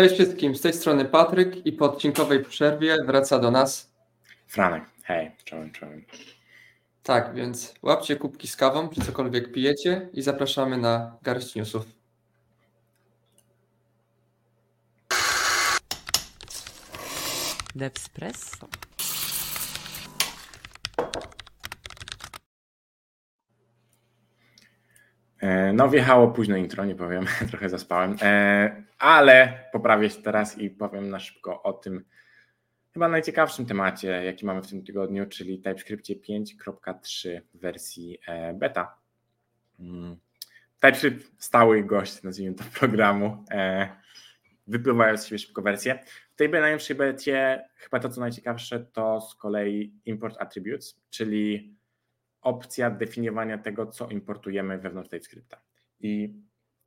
Cześć wszystkim, z tej strony Patryk i po odcinkowej przerwie wraca do nas Franek. Hej, czołem, czołem. Tak, więc łapcie kubki z kawą, czy cokolwiek pijecie i zapraszamy na garść newsów. Devspresso. No, wjechało późno intro, nie powiem, trochę zaspałem, E, ale poprawię się teraz i powiem na szybko o tym chyba najciekawszym temacie, jaki mamy w tym tygodniu, czyli TypeScriptie 5.3 w wersji e, beta. Mm. TypeScript stały gość, nazwijmy to, programu, e, wypływają z siebie szybko wersje. W tej najnowszej becie chyba to, co najciekawsze, to z kolei import attributes, czyli opcja definiowania tego, co importujemy wewnątrz TypeScripta. I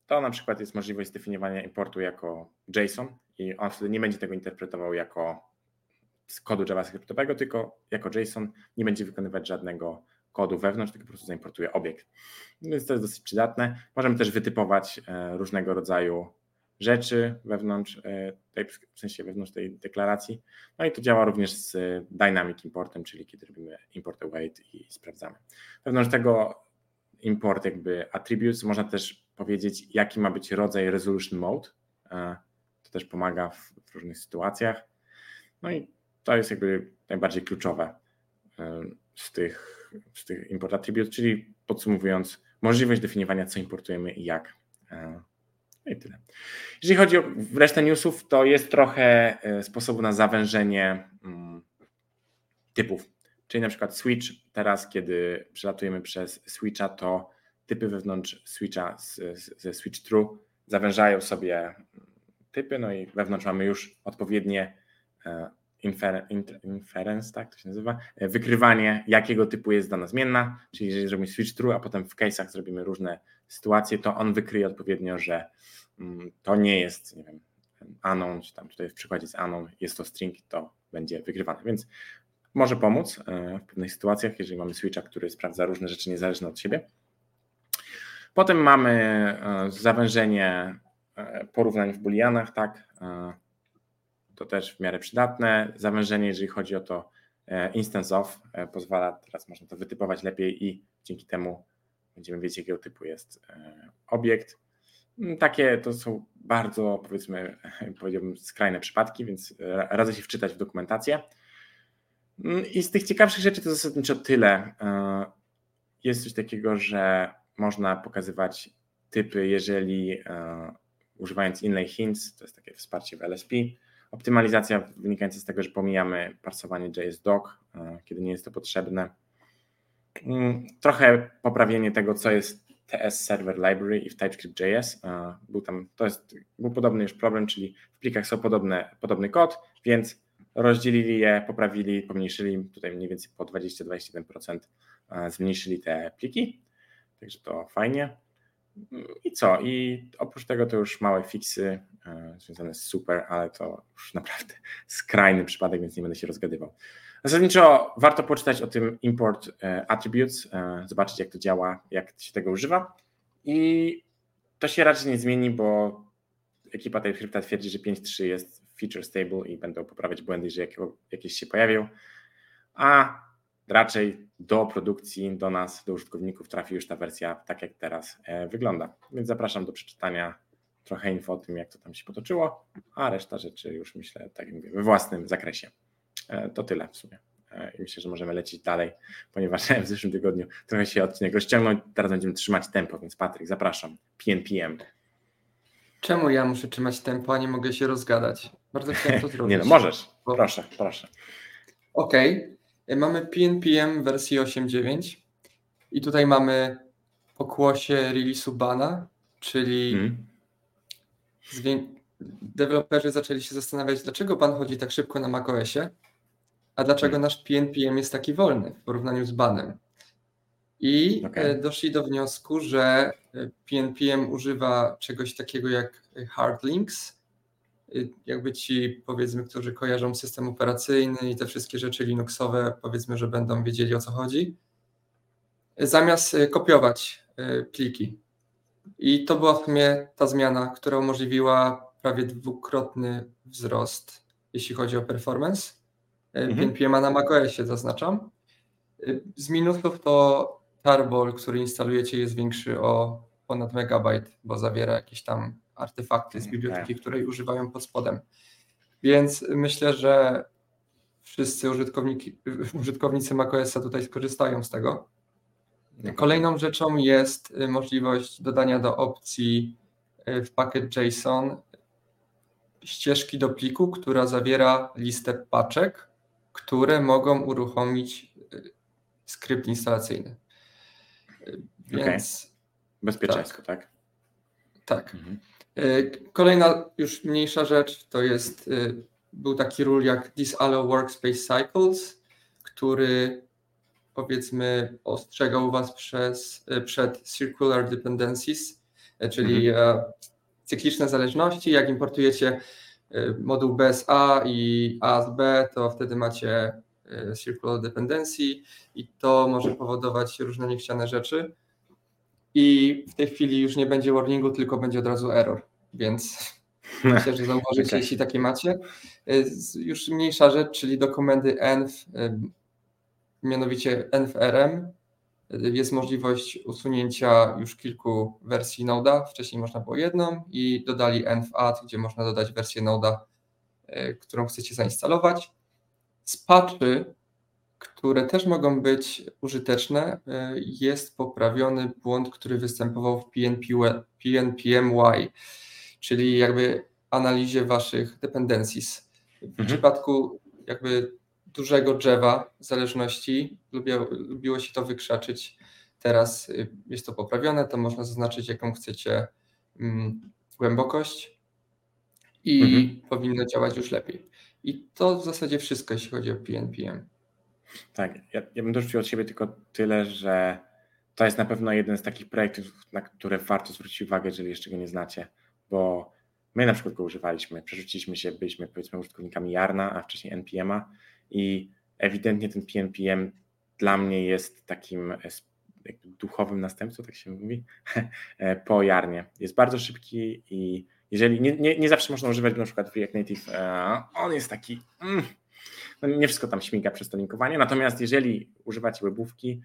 to na przykład jest możliwość zdefiniowania importu jako JSON i on wtedy nie będzie tego interpretował jako kodu JavaScriptowego, tylko jako JSON nie będzie wykonywać żadnego kodu wewnątrz, tylko po prostu zaimportuje obiekt. Więc to jest dosyć przydatne. Możemy też wytypować e, różnego rodzaju rzeczy wewnątrz e, tej, w sensie wewnątrz tej deklaracji. No i to działa również z dynamic importem, czyli kiedy robimy import await i sprawdzamy. Wewnątrz tego import jakby attributes można też powiedzieć, jaki ma być rodzaj resolution mode. E, to też pomaga w, w różnych sytuacjach. No i to jest jakby najbardziej kluczowe z tych, z tych import attributes, czyli podsumowując, możliwość definiowania, co importujemy i jak. No i tyle. Jeżeli chodzi o resztę newsów, to jest trochę sposobu na zawężenie mm, typów. Czyli na przykład switch, teraz kiedy przelatujemy przez switcha, to typy wewnątrz switcha ze switch true zawężają sobie typy, no i wewnątrz mamy już odpowiednie infer, inference, tak to się nazywa, wykrywanie, jakiego typu jest dana zmienna, czyli jeżeli zrobimy switch true, a potem w case'ach zrobimy różne sytuacje, to on wykryje odpowiednio, że mm, to nie jest, nie wiem, unknown, czy tam tutaj w przykładzie jest unknown, jest to string, to będzie wykrywane, więc może pomóc e, w pewnych sytuacjach, jeżeli mamy switcha, który sprawdza różne rzeczy niezależne od siebie. Potem mamy e, zawężenie e, porównań w booleanach, tak, to też w miarę przydatne. Zawężenie, jeżeli chodzi o to instance of, pozwala, teraz można to wytypować lepiej i dzięki temu będziemy wiedzieć, jakiego typu jest obiekt. Mm, takie to są bardzo, powiedzmy, powiedziałbym, skrajne przypadki, więc radzę się wczytać w dokumentację. Mm, I z tych ciekawszych rzeczy to zasadniczo tyle. Jest coś takiego, że można pokazywać typy, jeżeli używając inlay hints, to jest takie wsparcie w LSP, Optymalizacja wynikająca z tego, że pomijamy parsowanie JS-Doc, e, kiedy nie jest to potrzebne. Mm, trochę poprawienie tego, co jest TS Server Library i w TypeScript.js. Był tam, to jest, był podobny już problem, czyli w plikach są podobne, podobny kod, więc rozdzielili je, poprawili, pomniejszyli, tutaj mniej więcej po 20-21% e, zmniejszyli te pliki, także to fajnie. I co? I oprócz tego to już małe fixy e, związane z super, ale to już naprawdę skrajny przypadek, więc nie będę się rozgadywał. Zasadniczo warto poczytać o tym import e, attributes, e, zobaczyć jak to działa, jak się tego używa i to się raczej nie zmieni, bo ekipa TypeScripta twierdzi, że 5.3 jest feature stable i będą poprawiać błędy, że jakieś się pojawią, a raczej do produkcji, do nas, do użytkowników trafi już ta wersja tak, jak teraz e, wygląda. Więc zapraszam do przeczytania trochę info o tym, jak to tam się potoczyło, a reszta rzeczy już myślę, tak jak mówię, we własnym zakresie. E, to tyle w sumie. E, I myślę, że możemy lecieć dalej, ponieważ w zeszłym tygodniu trochę się odcinek rozciągnął. Teraz będziemy trzymać tempo, więc Patryk, zapraszam. PNPM. Czemu ja muszę trzymać tempo, a nie mogę się rozgadać? Bardzo chciałem to zrobić. nie no, możesz. Proszę, proszę. Okej. Okay. Mamy PNPM wersji 8.9 i tutaj mamy pokłosie release'u bana, czyli hmm. deweloperzy zaczęli się zastanawiać, dlaczego ban chodzi tak szybko na macOSie, a dlaczego hmm. nasz PNPM jest taki wolny w porównaniu z banem. I okay. doszli do wniosku, że PNPM używa czegoś takiego jak hard links, jakby ci, powiedzmy, którzy kojarzą system operacyjny i te wszystkie rzeczy Linuxowe, powiedzmy, że będą wiedzieli o co chodzi, zamiast kopiować pliki. I to była w sumie ta zmiana, która umożliwiła prawie dwukrotny wzrost, jeśli chodzi o performance. Mhm. NPM na macOSie zaznaczam. Z minusów to tarball, który instalujecie jest większy o ponad megabajt, bo zawiera jakieś tam artefakty z biblioteki, której używają pod spodem. Więc myślę, że wszyscy użytkowniki, użytkownicy macOSa tutaj skorzystają z tego. Kolejną rzeczą jest y, możliwość dodania do opcji y, w pakiet JSON ścieżki do pliku, która zawiera listę paczek, które mogą uruchomić y, skrypt instalacyjny. Więc. Okay. Bezpieczeństwo, tak? Tak. tak. Mhm. Kolejna już mniejsza rzecz to jest był taki rule jak Disallow Workspace Cycles, który powiedzmy ostrzegał Was przez, przed Circular Dependencies, czyli mhm. E, cykliczne zależności. Jak importujecie moduł B z A i A z B, to wtedy macie Circular Dependency i to może powodować różne niechciane rzeczy. I w tej chwili już nie będzie warningu, tylko będzie od razu error, więc Myślę, że zauważycie, okay. jeśli takie macie. Y, już mniejsza rzecz, czyli do komendy env, y, mianowicie env-rm, y, jest możliwość usunięcia już kilku wersji Node'a. Wcześniej można było jedną i dodali env-add, gdzie można dodać wersję Node'a, którą chcecie zainstalować. Z patchy, które też mogą być użyteczne, jest poprawiony błąd, który występował w PNP, PNPMY czyli jakby analizie waszych dependencies. W mhm. przypadku jakby dużego drzewa zależności lubiło, lubiło się to wykrzaczyć. Teraz y, jest to poprawione, to można zaznaczyć, jaką chcecie mm, głębokość i mhm. powinno działać już lepiej. I to w zasadzie wszystko, jeśli chodzi o PNPM. Tak, ja, ja bym dorzucił od siebie tylko tyle, że to jest na pewno jeden z takich projektów, na które warto zwrócić uwagę, jeżeli jeszcze go nie znacie, bo My na przykład go używaliśmy, przerzuciliśmy się, byliśmy powiedzmy użytkownikami Jarna, a wcześniej NPM'a i ewidentnie ten PNPM dla mnie jest takim e, duchowym następcą, tak się mówi, po Jarnie. Jest bardzo szybki i jeżeli nie, nie, nie zawsze można używać na przykład React Native, e, on jest taki, mm, no nie wszystko tam śmiga przez to linkowanie, natomiast jeżeli używacie webówki,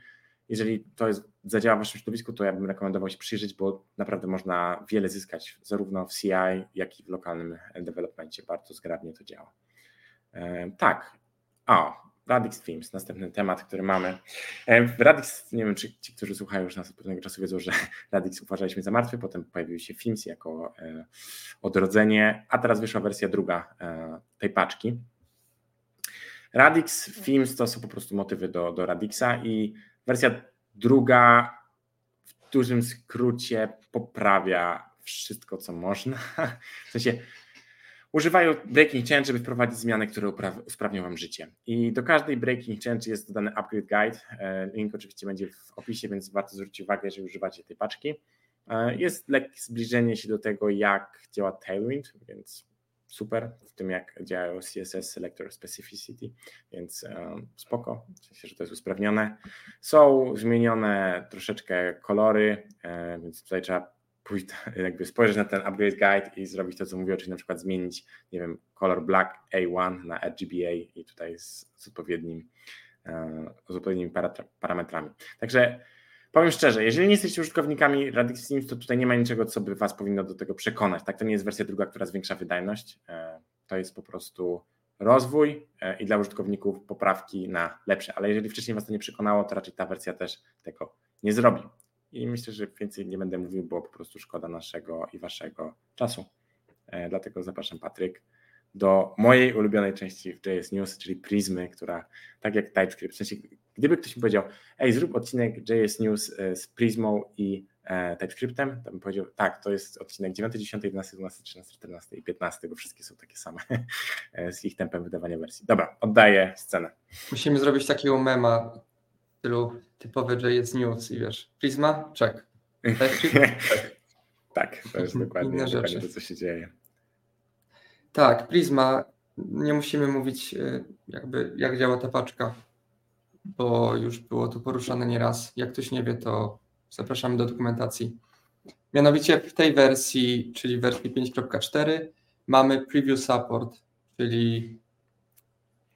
jeżeli to jest, zadziała w waszym środowisku, to ja bym rekomendował się przyjrzeć, bo naprawdę można wiele zyskać, zarówno w CI, jak i w lokalnym developmencie. Bardzo zgrabnie to działa. E, tak. O, Radix Themes, następny temat, który mamy. E, Radix, nie wiem, czy ci, którzy słuchają już nas od pewnego czasu wiedzą, że Radix uważaliśmy za martwy, potem pojawiły się Themes jako e, odrodzenie, a teraz wyszła wersja druga tej paczki. Radix Themes to są po prostu motywy do, do Radixa i Wersja druga w dużym skrócie poprawia wszystko, co można. W sensie używają breaking change, żeby wprowadzić zmiany, które usprawnią Wam życie. I do każdej breaking change jest dodany upgrade guide. E, link oczywiście będzie w opisie, więc warto zwrócić uwagę, jeżeli używacie tej paczki. E, jest lekkie zbliżenie się do tego, jak działa Tailwind, więc super w tym, jak działają CSS Selector Specificity, więc spoko, w sensie, że to jest usprawnione. Są zmienione troszeczkę kolory, e, więc tutaj trzeba pójść, jakby spojrzeć na ten upgrade guide i zrobić to, co mówię, czyli na przykład zmienić, nie wiem, kolor black A1 na RGBA i tutaj z, z odpowiednim, e, z odpowiednimi parametrami. Także Powiem szczerze, jeżeli nie jesteście użytkownikami Radix Teams, to tutaj nie ma niczego, co by Was powinno do tego przekonać. Tak, to nie jest wersja druga, która zwiększa wydajność. E, to jest po prostu rozwój e, i dla użytkowników poprawki na lepsze. Ale jeżeli wcześniej Was to nie przekonało, to raczej ta wersja też tego nie zrobi. I myślę, że więcej nie będę mówił, bo po prostu szkoda naszego i Waszego czasu. E, dlatego zapraszam Patryk do mojej ulubionej części w JS News, czyli Prizmy, która tak jak TypeScript, w sensie gdyby ktoś mi powiedział, ej zrób odcinek JS News e, z Prismą i e, TypeScriptem, to bym powiedział, tak, to jest odcinek 9, 10, 11, 12, 13, 14 i 15, bo wszystkie są takie same z ich tempem wydawania wersji. Dobra, oddaję scenę. Musimy zrobić takiego mema stylu typowy JS News i wiesz, Prisma, check. tak, to jest dokładnie, dokładnie to, co się dzieje. Tak, Prisma. Nie musimy mówić, e, jakby, jak działa ta paczka, bo już było to poruszane nieraz. Jak ktoś nie wie, to zapraszamy do dokumentacji. Mianowicie w tej wersji, czyli wersji 5.4, mamy preview support, czyli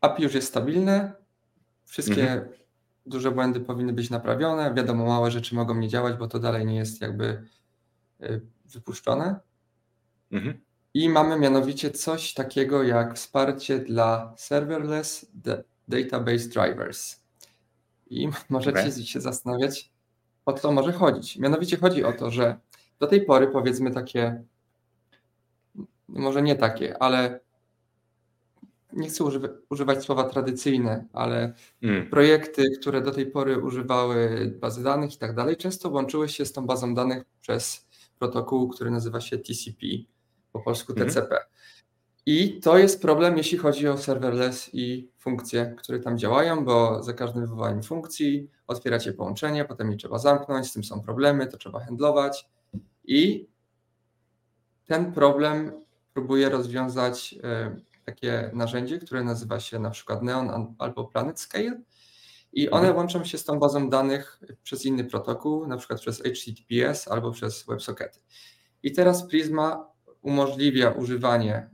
API już jest stabilne, wszystkie mhm. Duże błędy powinny być naprawione, wiadomo, małe rzeczy mogą nie działać, bo to dalej nie jest jakby y, wypuszczone. Mhm. I mamy mianowicie coś takiego jak wsparcie dla serverless database drivers. I możecie okay. się zastanawiać, o co może chodzić. Mianowicie chodzi o to, że do tej pory powiedzmy takie, może nie takie, ale nie chcę używa, używać słowa tradycyjne, ale mm. projekty, które do tej pory używały bazy danych i tak dalej, często łączyły się z tą bazą danych przez protokół, który nazywa się TCP, po polsku TCP. Mm. I to jest problem, jeśli chodzi o serverless i funkcje, które tam działają, bo za każdym wywołaniem funkcji otwieracie połączenie, potem je trzeba zamknąć, z tym są problemy, to trzeba handlować. I ten problem próbuje rozwiązać e, takie narzędzie, które nazywa się na przykład Neon albo Planet Scale. I one mhm. łączą się z tą bazą danych przez inny protokół, na przykład przez HTTPS albo przez WebSockety. I teraz Prisma umożliwia używanie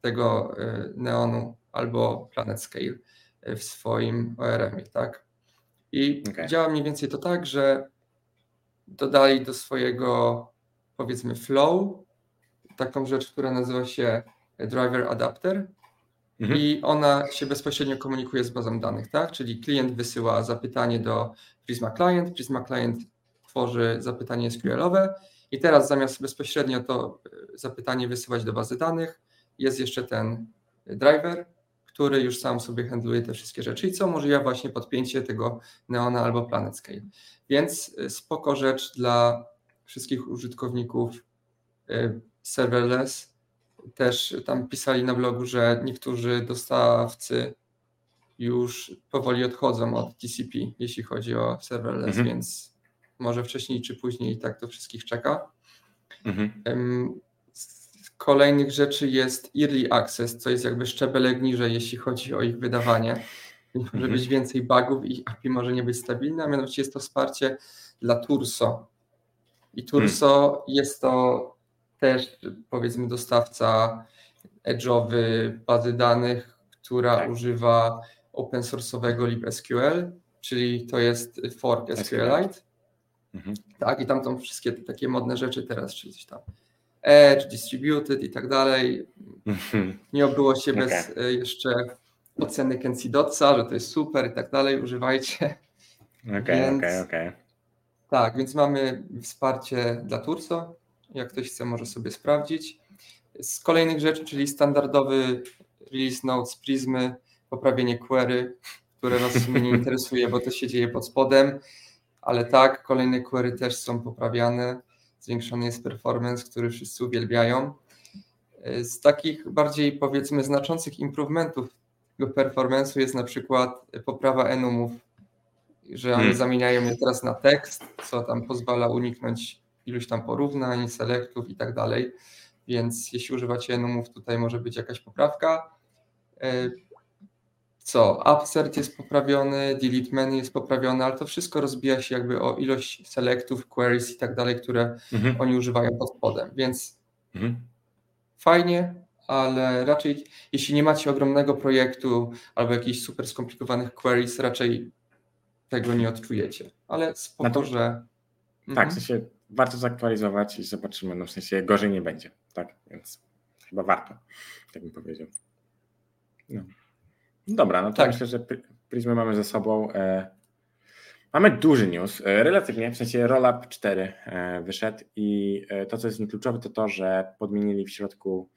tego e, Neonu albo Planet Scale w swoim ORM-ie, tak? I okay. działa mniej więcej to tak, że dodali do swojego powiedzmy flow taką rzecz, która nazywa się driver adapter mhm. i ona się bezpośrednio komunikuje z bazą danych, tak? Czyli klient wysyła zapytanie do Prisma Client, Prisma Client tworzy zapytanie SQL-owe i teraz zamiast bezpośrednio to e, zapytanie wysyłać do bazy danych, jest jeszcze ten driver, który już sam sobie handluje te wszystkie rzeczy i co umożliwia właśnie podpięcie tego Neona albo Planet Scale. Więc y, spoko rzecz dla wszystkich użytkowników y, serverless. Też tam pisali na blogu, że niektórzy dostawcy już powoli odchodzą od TCP, jeśli chodzi o serverless, mhm. więc może wcześniej czy później tak to wszystkich czeka. Mhm kolejnych rzeczy jest Early Access, co jest jakby szczebelek niżej, jeśli chodzi o ich wydawanie. Może mhm. być więcej bugów i API może nie być stabilne, a mianowicie jest to wsparcie dla Turso. I Turso jest to też powiedzmy dostawca edge'owy bazy danych, która tak. używa open source'owego libSQL, czyli to jest fork SQLite. Mhm. Tak, i tam są wszystkie takie modne rzeczy teraz, czy coś tam. Edge, Distributed i tak dalej. Mhm. Nie obyło się okay. bez e, jeszcze oceny Kenzie Dotsa, że to jest super i tak dalej, używajcie. Okej, okej, okej. Tak, więc mamy wsparcie dla Turso. Jak ktoś chce, może sobie sprawdzić. Z kolejnych rzeczy, czyli standardowy release notes Prismy, poprawienie query, które w sumie nie interesuje, bo to się dzieje pod spodem, ale tak, kolejne query też są poprawiane zwiększony jest performance, który wszyscy uwielbiają. Z takich bardziej powiedzmy znaczących improvementów tego performance'u jest na przykład poprawa enumów, że one hmm. zamieniają je teraz na tekst, co tam pozwala uniknąć iluś tam porównań, selektów i tak dalej. Więc jeśli używacie enumów, tutaj może być jakaś poprawka. E, co? Upsert jest poprawiony, delete menu jest poprawiony, ale to wszystko rozbija się jakby o ilość selektów, queries i tak dalej, które mhm. oni używają pod spodem, więc mhm. fajnie, ale raczej jeśli nie macie ogromnego projektu albo jakichś super skomplikowanych queries, raczej tego nie odczujecie, ale spoko, to, że... Tak, mhm. w sensie warto zaktualizować i zobaczymy, no w sensie gorzej nie będzie, tak, więc chyba warto, tak bym powiedział. No. Dobra, no to tak. myślę, że Prismy mamy ze sobą. E, mamy duży news, e, relatywnie, w sensie Rollup 4 e, wyszedł i to, co jest kluczowe, to to, że podmienili w środku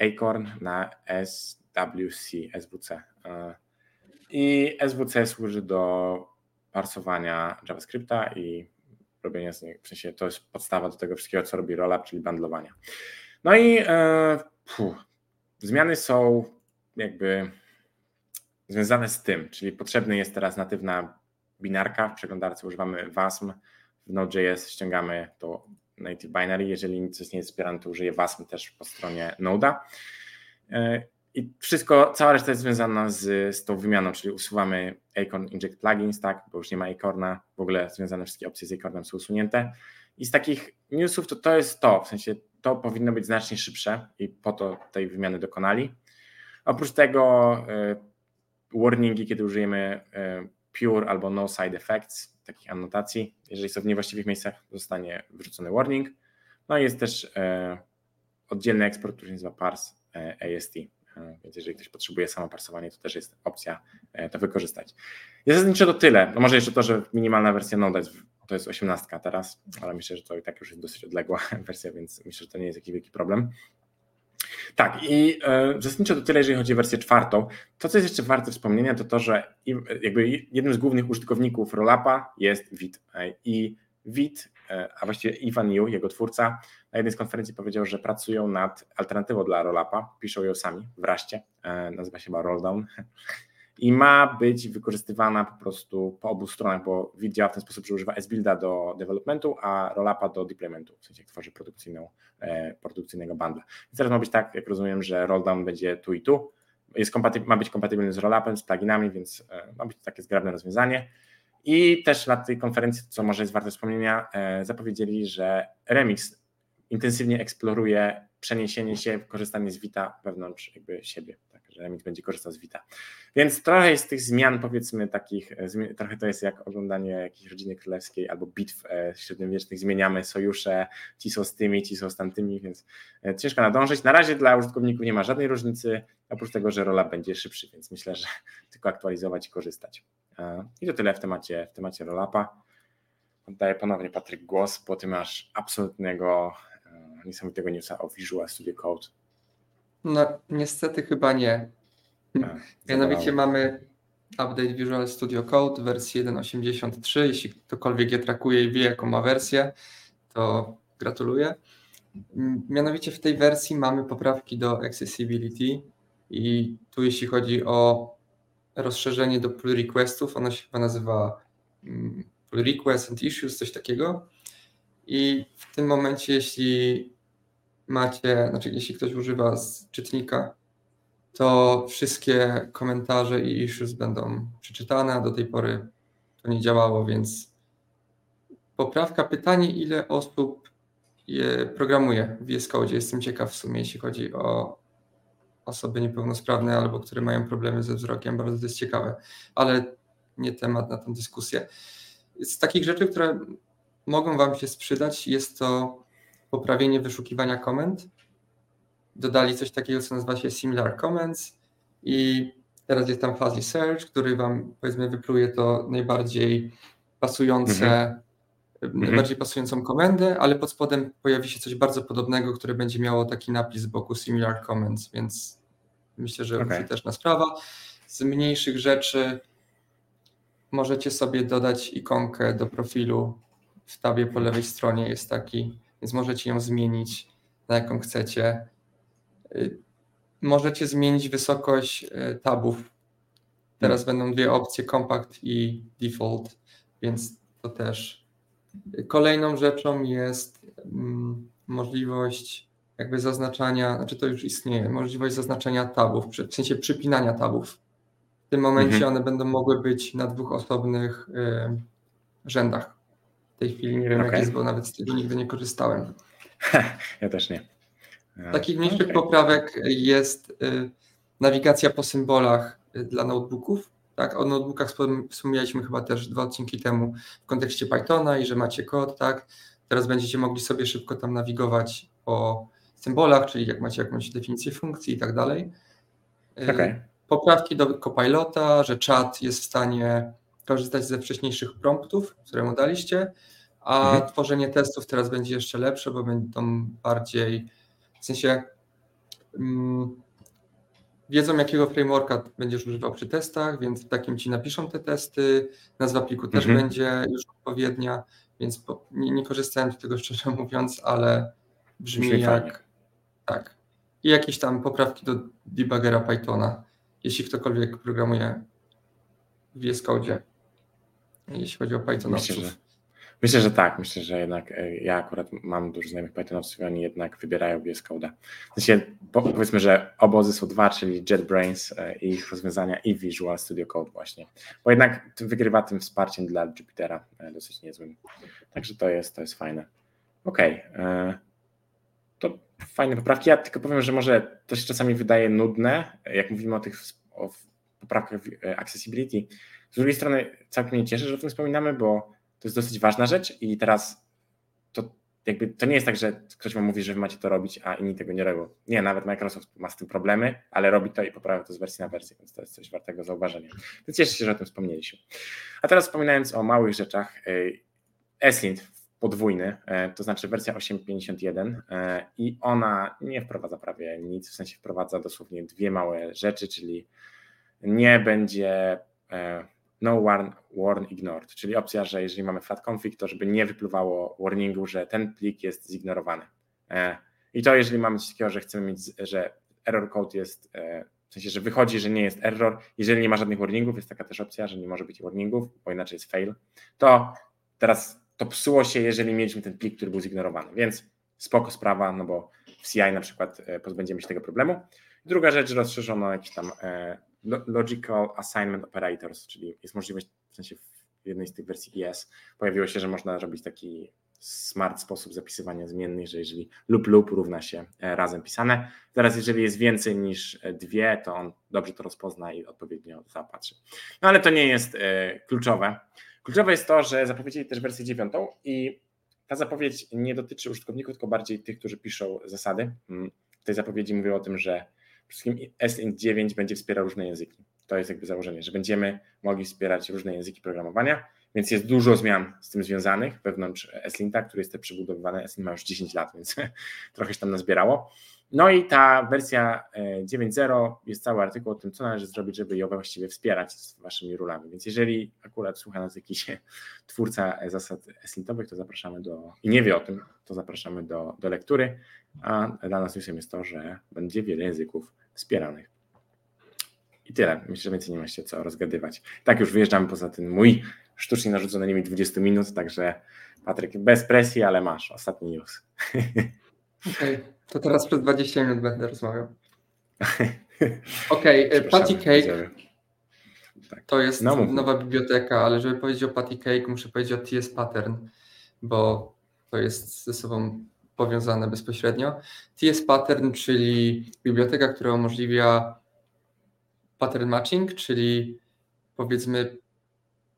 Acorn na SWC, SWC. I SWC służy do parsowania JavaScripta i robienia z niego, w sensie to jest podstawa do tego wszystkiego, co robi Rollup, czyli bundlowania. No i e, puh, zmiany są jakby związane z tym, czyli potrzebny jest teraz natywna binarka, w przeglądarce używamy WASM, w Node.js ściągamy to native binary, jeżeli coś nie jest wspierane, to użyję WASM też po stronie Node'a. E, I wszystko, cała reszta jest związana z, z tą wymianą, czyli usuwamy Acorn Inject Plugins, tak, bo już nie ma Acorna, w ogóle związane wszystkie opcje z Acornem są usunięte. I z takich newsów to to jest to, w sensie to powinno być znacznie szybsze i po to tej wymiany dokonali. Oprócz tego warningi, kiedy użyjemy pure albo no side effects, takich anotacji. Jeżeli są w niewłaściwych miejscach, zostanie wrzucony warning. No i jest też oddzielny eksport, który się nazywa parse AST. Więc jeżeli ktoś potrzebuje samoparsowania, to też jest opcja to wykorzystać. Zasadniczo to tyle. No może jeszcze to, że minimalna wersja Node to jest 18 teraz, ale myślę, że to i tak już jest dosyć odległa wersja, więc myślę, że to nie jest jakiś wielki problem. Tak, i e, zasadniczo to tyle, jeżeli chodzi o wersję czwartą. To, co jest jeszcze warte wspomnienia, to to, że jakby jednym z głównych użytkowników Rollapa jest Wit. E, I Wit, e, a właściwie Ivan Yu, jego twórca, na jednej z konferencji powiedział, że pracują nad alternatywą dla Rollapa, piszą ją sami w Raście, nazywa się chyba Rolldown i ma być wykorzystywana po prostu po obu stronach, bo Vite działa w ten sposób, że używa S-Builda do developmentu, a Rollapa do deploymentu, w sensie tworzy produkcyjną, e, produkcyjnego bundla. Więc teraz ma być tak, jak rozumiem, że rolldown będzie tu i tu, jest ma być kompatybilny z Rollapem, z pluginami, więc e, ma być takie zgrabne rozwiązanie. I też na tej konferencji, co może jest warte wspomnienia, e, zapowiedzieli, że Remix intensywnie eksploruje przeniesienie się, korzystanie z Vita wewnątrz jakby siebie że Remix będzie korzystał z Vita. Więc trochę jest tych zmian, powiedzmy takich, e, trochę to jest jak oglądanie jakiejś rodziny królewskiej albo bitw e, średniowiecznych, zmieniamy sojusze, ci są z tymi, ci są z tamtymi, więc ciężko nadążyć. Na razie dla użytkowników nie ma żadnej różnicy, oprócz tego, że rola będzie szybszy, więc myślę, że tylko aktualizować i korzystać. I to tyle w temacie, w temacie rollapa. Oddaję ponownie Patryk głos, bo ty masz absolutnego, niesamowitego newsa o Visual Studio Code no, niestety chyba nie. Tak, Mianowicie mamy update Visual Studio Code wersji 1.83. Jeśli ktokolwiek je trakuje i wie, jaką ma wersję, to gratuluję. Mianowicie w tej wersji mamy poprawki do accessibility i tu jeśli chodzi o rozszerzenie do pull requestów, ono się chyba nazywa mm, pull request and issues, coś takiego. I w tym momencie, jeśli macie, znaczy jeśli ktoś używa z czytnika, to wszystkie komentarze i issues będą przeczytane, do tej pory to nie działało, więc poprawka, pytanie, ile osób je programuje w VS Code. Jestem ciekaw w sumie, jeśli chodzi o osoby niepełnosprawne albo które mają problemy ze wzrokiem, bardzo to jest ciekawe, ale nie temat na tę dyskusję. Z takich rzeczy, które mogą Wam się sprzedać, jest to poprawienie wyszukiwania komend. Dodali coś takiego, co nazywa się similar comments i teraz jest tam fuzzy search, który wam powiedzmy wypluje to najbardziej pasujące, mhm. Mhm. najbardziej pasującą komendę, ale pod spodem pojawi się coś bardzo podobnego, które będzie miało taki napis z boku similar comments, więc myślę, że okay. też na sprawa. Z mniejszych rzeczy możecie sobie dodać ikonkę do profilu w tabie po lewej stronie jest taki więc możecie ją zmienić na jaką chcecie. Y, możecie zmienić wysokość y, tabów. Teraz hmm. będą dwie opcje, compact i default, więc to też. Kolejną rzeczą jest mm, możliwość jakby zaznaczania, znaczy to już istnieje, możliwość zaznaczenia tabów, w sensie przypinania tabów. W tym momencie mhm. one będą mogły być na dwóch osobnych y, rzędach. W tej chwili nie wiem, okay. jak jest, bo nawet z tego nigdy nie korzystałem. Ja też nie. Takich mniejszych okay. poprawek jest y, nawigacja po symbolach y, dla notebooków. Tak, o notebookach wspomnieliśmy chyba też dwa odcinki temu w kontekście Pythona i że macie kod, tak. Teraz będziecie mogli sobie szybko tam nawigować po symbolach, czyli jak macie jakąś definicję funkcji i tak dalej. Y, okay. Poprawki do Copilota, że czat jest w stanie korzystać ze wcześniejszych promptów, które mu daliście, a mhm. tworzenie testów teraz będzie jeszcze lepsze, bo będą bardziej, w sensie um, wiedzą jakiego frameworka będziesz używał przy testach, więc w takim ci napiszą te testy, nazwa pliku też mhm. będzie już odpowiednia, więc po, nie, nie, korzystałem z tego szczerze mówiąc, ale brzmi, brzmi jak fajnie. tak. I jakieś tam poprawki do debuggera Pythona, jeśli ktokolwiek programuje w VS Code jeśli chodzi o Pythonowców. Myślę, że, myślę, że tak. Myślę, że jednak e, ja akurat mam dużo znajomych Pythonowców i oni jednak wybierają VS Code. W sensie, powiedzmy, że obozy są dwa, czyli JetBrains e, i ich rozwiązania i Visual Studio Code właśnie. Bo jednak wygrywa tym wsparciem dla Jupitera e, dosyć niezłym. Także to jest, to jest fajne. Okej. Okay. to fajne poprawki. Ja tylko powiem, że może to się czasami wydaje nudne, jak mówimy o tych o poprawkach accessibility. Z drugiej strony całkiem mnie cieszy, że o tym wspominamy, bo to jest dosyć ważna rzecz i teraz to jakby to nie jest tak, że ktoś wam mówi, że wy macie to robić, a inni tego nie robią. Nie, nawet Microsoft ma z tym problemy, ale robi to i poprawia to z wersji na wersję, więc to jest coś wartego zauważenia. Więc cieszę się, że o tym wspomnieliśmy. A teraz wspominając o małych rzeczach, Eslint podwójny, e, to znaczy wersja 8.51 e, i ona nie wprowadza prawie nic, w sensie wprowadza dosłownie dwie małe rzeczy, czyli nie będzie no warn, warn ignored, czyli opcja, że jeżeli mamy flat config, to żeby nie wypływało warningu, że ten plik jest zignorowany. I to jeżeli mamy coś takiego, że chcemy mieć, że error code jest, w sensie, że wychodzi, że nie jest error, jeżeli nie ma żadnych warningów, jest taka też opcja, że nie może być warningów, bo inaczej jest fail, to teraz to psuło się, jeżeli mieliśmy ten plik, który był zignorowany. Więc spoko sprawa, no bo w CI na przykład e, pozbędziemy się tego problemu. Druga rzecz, rozszerzono jakiś tam e, Logical Assignment Operators, czyli jest możliwość, w sensie w jednej z tych wersji IS pojawiło się, że można robić taki smart sposób zapisywania zmiennych, że jeżeli lub lub równa się e, razem pisane. Teraz jeżeli jest więcej niż dwie, to on dobrze to rozpozna i odpowiednio zapatrzy. No ale to nie jest kluczowe. Kluczowe jest to, że zapowiedzieli też wersję dziewiątą i ta zapowiedź nie dotyczy użytkowników, tylko bardziej tych, którzy piszą zasady. Mm, w tej zapowiedzi mówią o tym, że wszystkim SLint 9 będzie wspierał różne języki. To jest jakby założenie, że będziemy mogli wspierać różne języki programowania, więc jest dużo zmian z tym związanych wewnątrz Eslinta, który jest też przebudowywany. Eslint ma już 10 lat, więc trochę się tam nazbierało. No i ta wersja 9.0 e, jest cały artykuł o tym, co należy zrobić, żeby ją właściwie wspierać z waszymi rulami. Więc jeżeli akurat słucha nas jakiś twórca zasad eslintowych, to zapraszamy do, i nie wie o tym, to zapraszamy do, do lektury, a dla nas newsem jest to, że będzie wiele języków wspieranych. I tyle. Myślę, że więcej nie ma się co rozgadywać. Tak już wyjeżdżamy poza ten mój sztucznie narzucony limit 20 minut, także Patryk, bez presji, ale masz ostatni news. Okej. Okay. To teraz przez 20 minut będę rozmawiał. Okej, okay, Patty Cake tak. to jest no, nowa biblioteka, ale żeby powiedzieć o Patty Cake, muszę powiedzieć o TS Pattern, bo to jest ze sobą powiązane bezpośrednio. TS Pattern, czyli biblioteka, która umożliwia pattern matching, czyli powiedzmy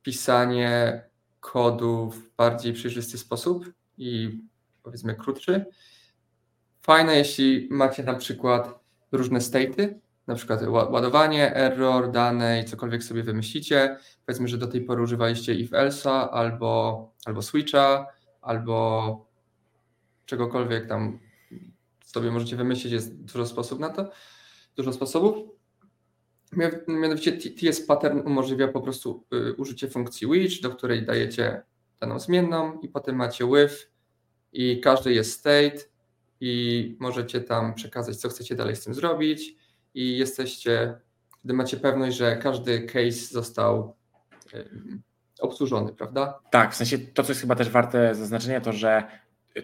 pisanie kodu w bardziej przejrzysty sposób i powiedzmy krótszy Fajne, jeśli macie na przykład różne state'y, na przykład ładowanie, error, dane i cokolwiek sobie wymyślicie. Powiedzmy, że do tej pory używaliście if else'a albo, albo switcha, albo czegokolwiek tam sobie możecie wymyślić, jest dużo sposobów na to, dużo sposobów. Mianowicie TS pattern umożliwia po prostu y, użycie funkcji which, do której dajecie daną zmienną i potem macie with i każdy jest state i możecie tam przekazać, co chcecie dalej z tym zrobić i jesteście, gdy macie pewność, że każdy case został obsłużony, prawda? Tak, w sensie to, co jest chyba też warte zaznaczenia, to że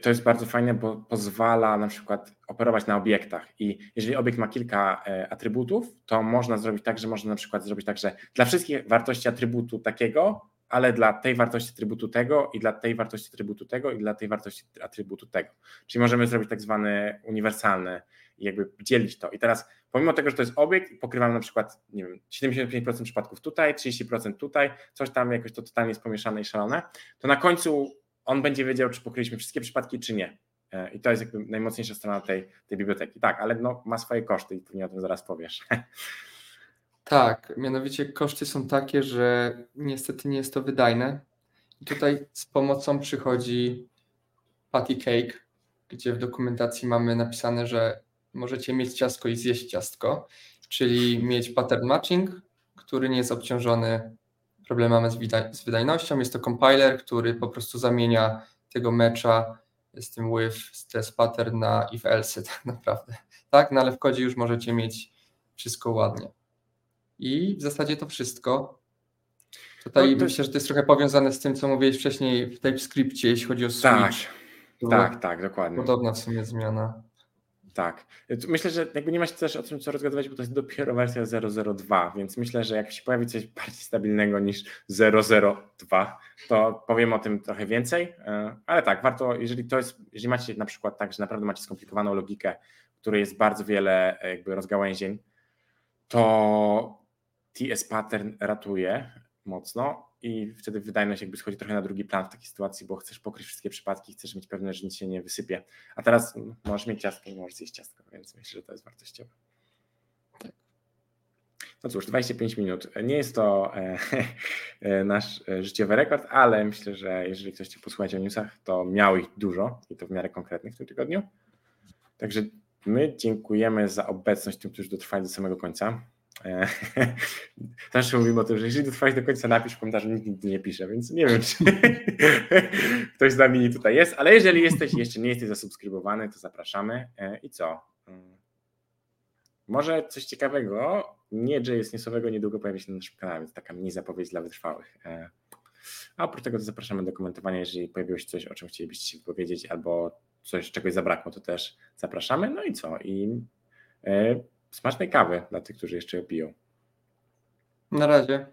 to jest bardzo fajne, bo pozwala na przykład operować na obiektach i jeżeli obiekt ma kilka e, atrybutów, to można zrobić tak, że można na przykład zrobić tak, że dla wszystkich wartości atrybutu takiego ale dla tej wartości atrybutu tego i dla tej wartości atrybutu tego i dla tej wartości atrybutu tego. Czyli możemy zrobić tak zwany uniwersalny i jakby dzielić to. I teraz pomimo tego, że to jest obiekt pokrywamy na przykład, nie wiem, 75% przypadków tutaj, 30% tutaj, coś tam jakoś to totalnie jest pomieszane i szalone, to na końcu on będzie wiedział, czy pokryliśmy wszystkie przypadki, czy nie. E, I to jest jakby najmocniejsza strona tej, tej biblioteki. Tak, ale no, ma swoje koszty i pewnie o tym zaraz powiesz. Tak, mianowicie koszty są takie, że niestety nie jest to wydajne. I tutaj z pomocą przychodzi Patty Cake, gdzie w dokumentacji mamy napisane, że możecie mieć ciastko i zjeść ciastko, czyli mieć pattern matching, który nie jest obciążony problemami z, wydaj z wydajnością. Jest to compiler, który po prostu zamienia tego mecza z tym with, z test pattern na if else tak naprawdę. Tak, no ale w kodzie już możecie mieć wszystko ładnie. I w zasadzie to wszystko. Tutaj no to... myślę, że to jest trochę powiązane z tym, co mówiłeś wcześniej w TypeScriptie, jeśli chodzi o switch. Tak, tak, tak, dokładnie. Podobna w sumie zmiana. Tak. Myślę, że jakby nie ma się też o tym co rozgadywać, bo to jest dopiero wersja 002, więc myślę, że jak się pojawi coś bardziej stabilnego niż 002, to powiem o tym trochę więcej. E, ale tak, warto, jeżeli to jest, jeżeli macie na przykład tak, że naprawdę macie skomplikowaną logikę, w której jest bardzo wiele e, jakby rozgałęzień, to TS pattern ratuje mocno i wtedy wydajność jakby schodzi trochę na drugi plan w takiej sytuacji, bo chcesz pokryć wszystkie przypadki, chcesz mieć pewność, że nic się nie wysypie. A teraz możesz mieć ciastko i możesz zjeść ciastko, więc myślę, że to jest wartościowe. Tak. No cóż, 25 minut. Nie jest to e, e, nasz życiowy rekord, ale myślę, że jeżeli ktoś chce posłuchać o newsach, to miał ich dużo i to w miarę konkretnych w tym tygodniu. Także my dziękujemy za obecność tym, którzy dotrwali do samego końca. E, zawsze mówimy o tym, że jeżeli dotrwałeś do końca, napisz w komentarzu, nikt nigdy nie pisze, więc nie wiem, czy ktoś z nami tutaj jest, ale jeżeli jesteś jeszcze nie jesteś zasubskrybowany, to zapraszamy. E, I co? Mm. Może coś ciekawego, nie JS Newsowego niedługo pojawi się na naszym kanale, więc taka mini zapowiedź dla wytrwałych. E, a oprócz tego to zapraszamy do komentowania, jeżeli pojawiło się coś, o czym chcielibyście się powiedzieć, albo coś, czegoś zabrakło, to też zapraszamy. No i co? I smacznej kawy dla tych, którzy jeszcze piją. Na razie.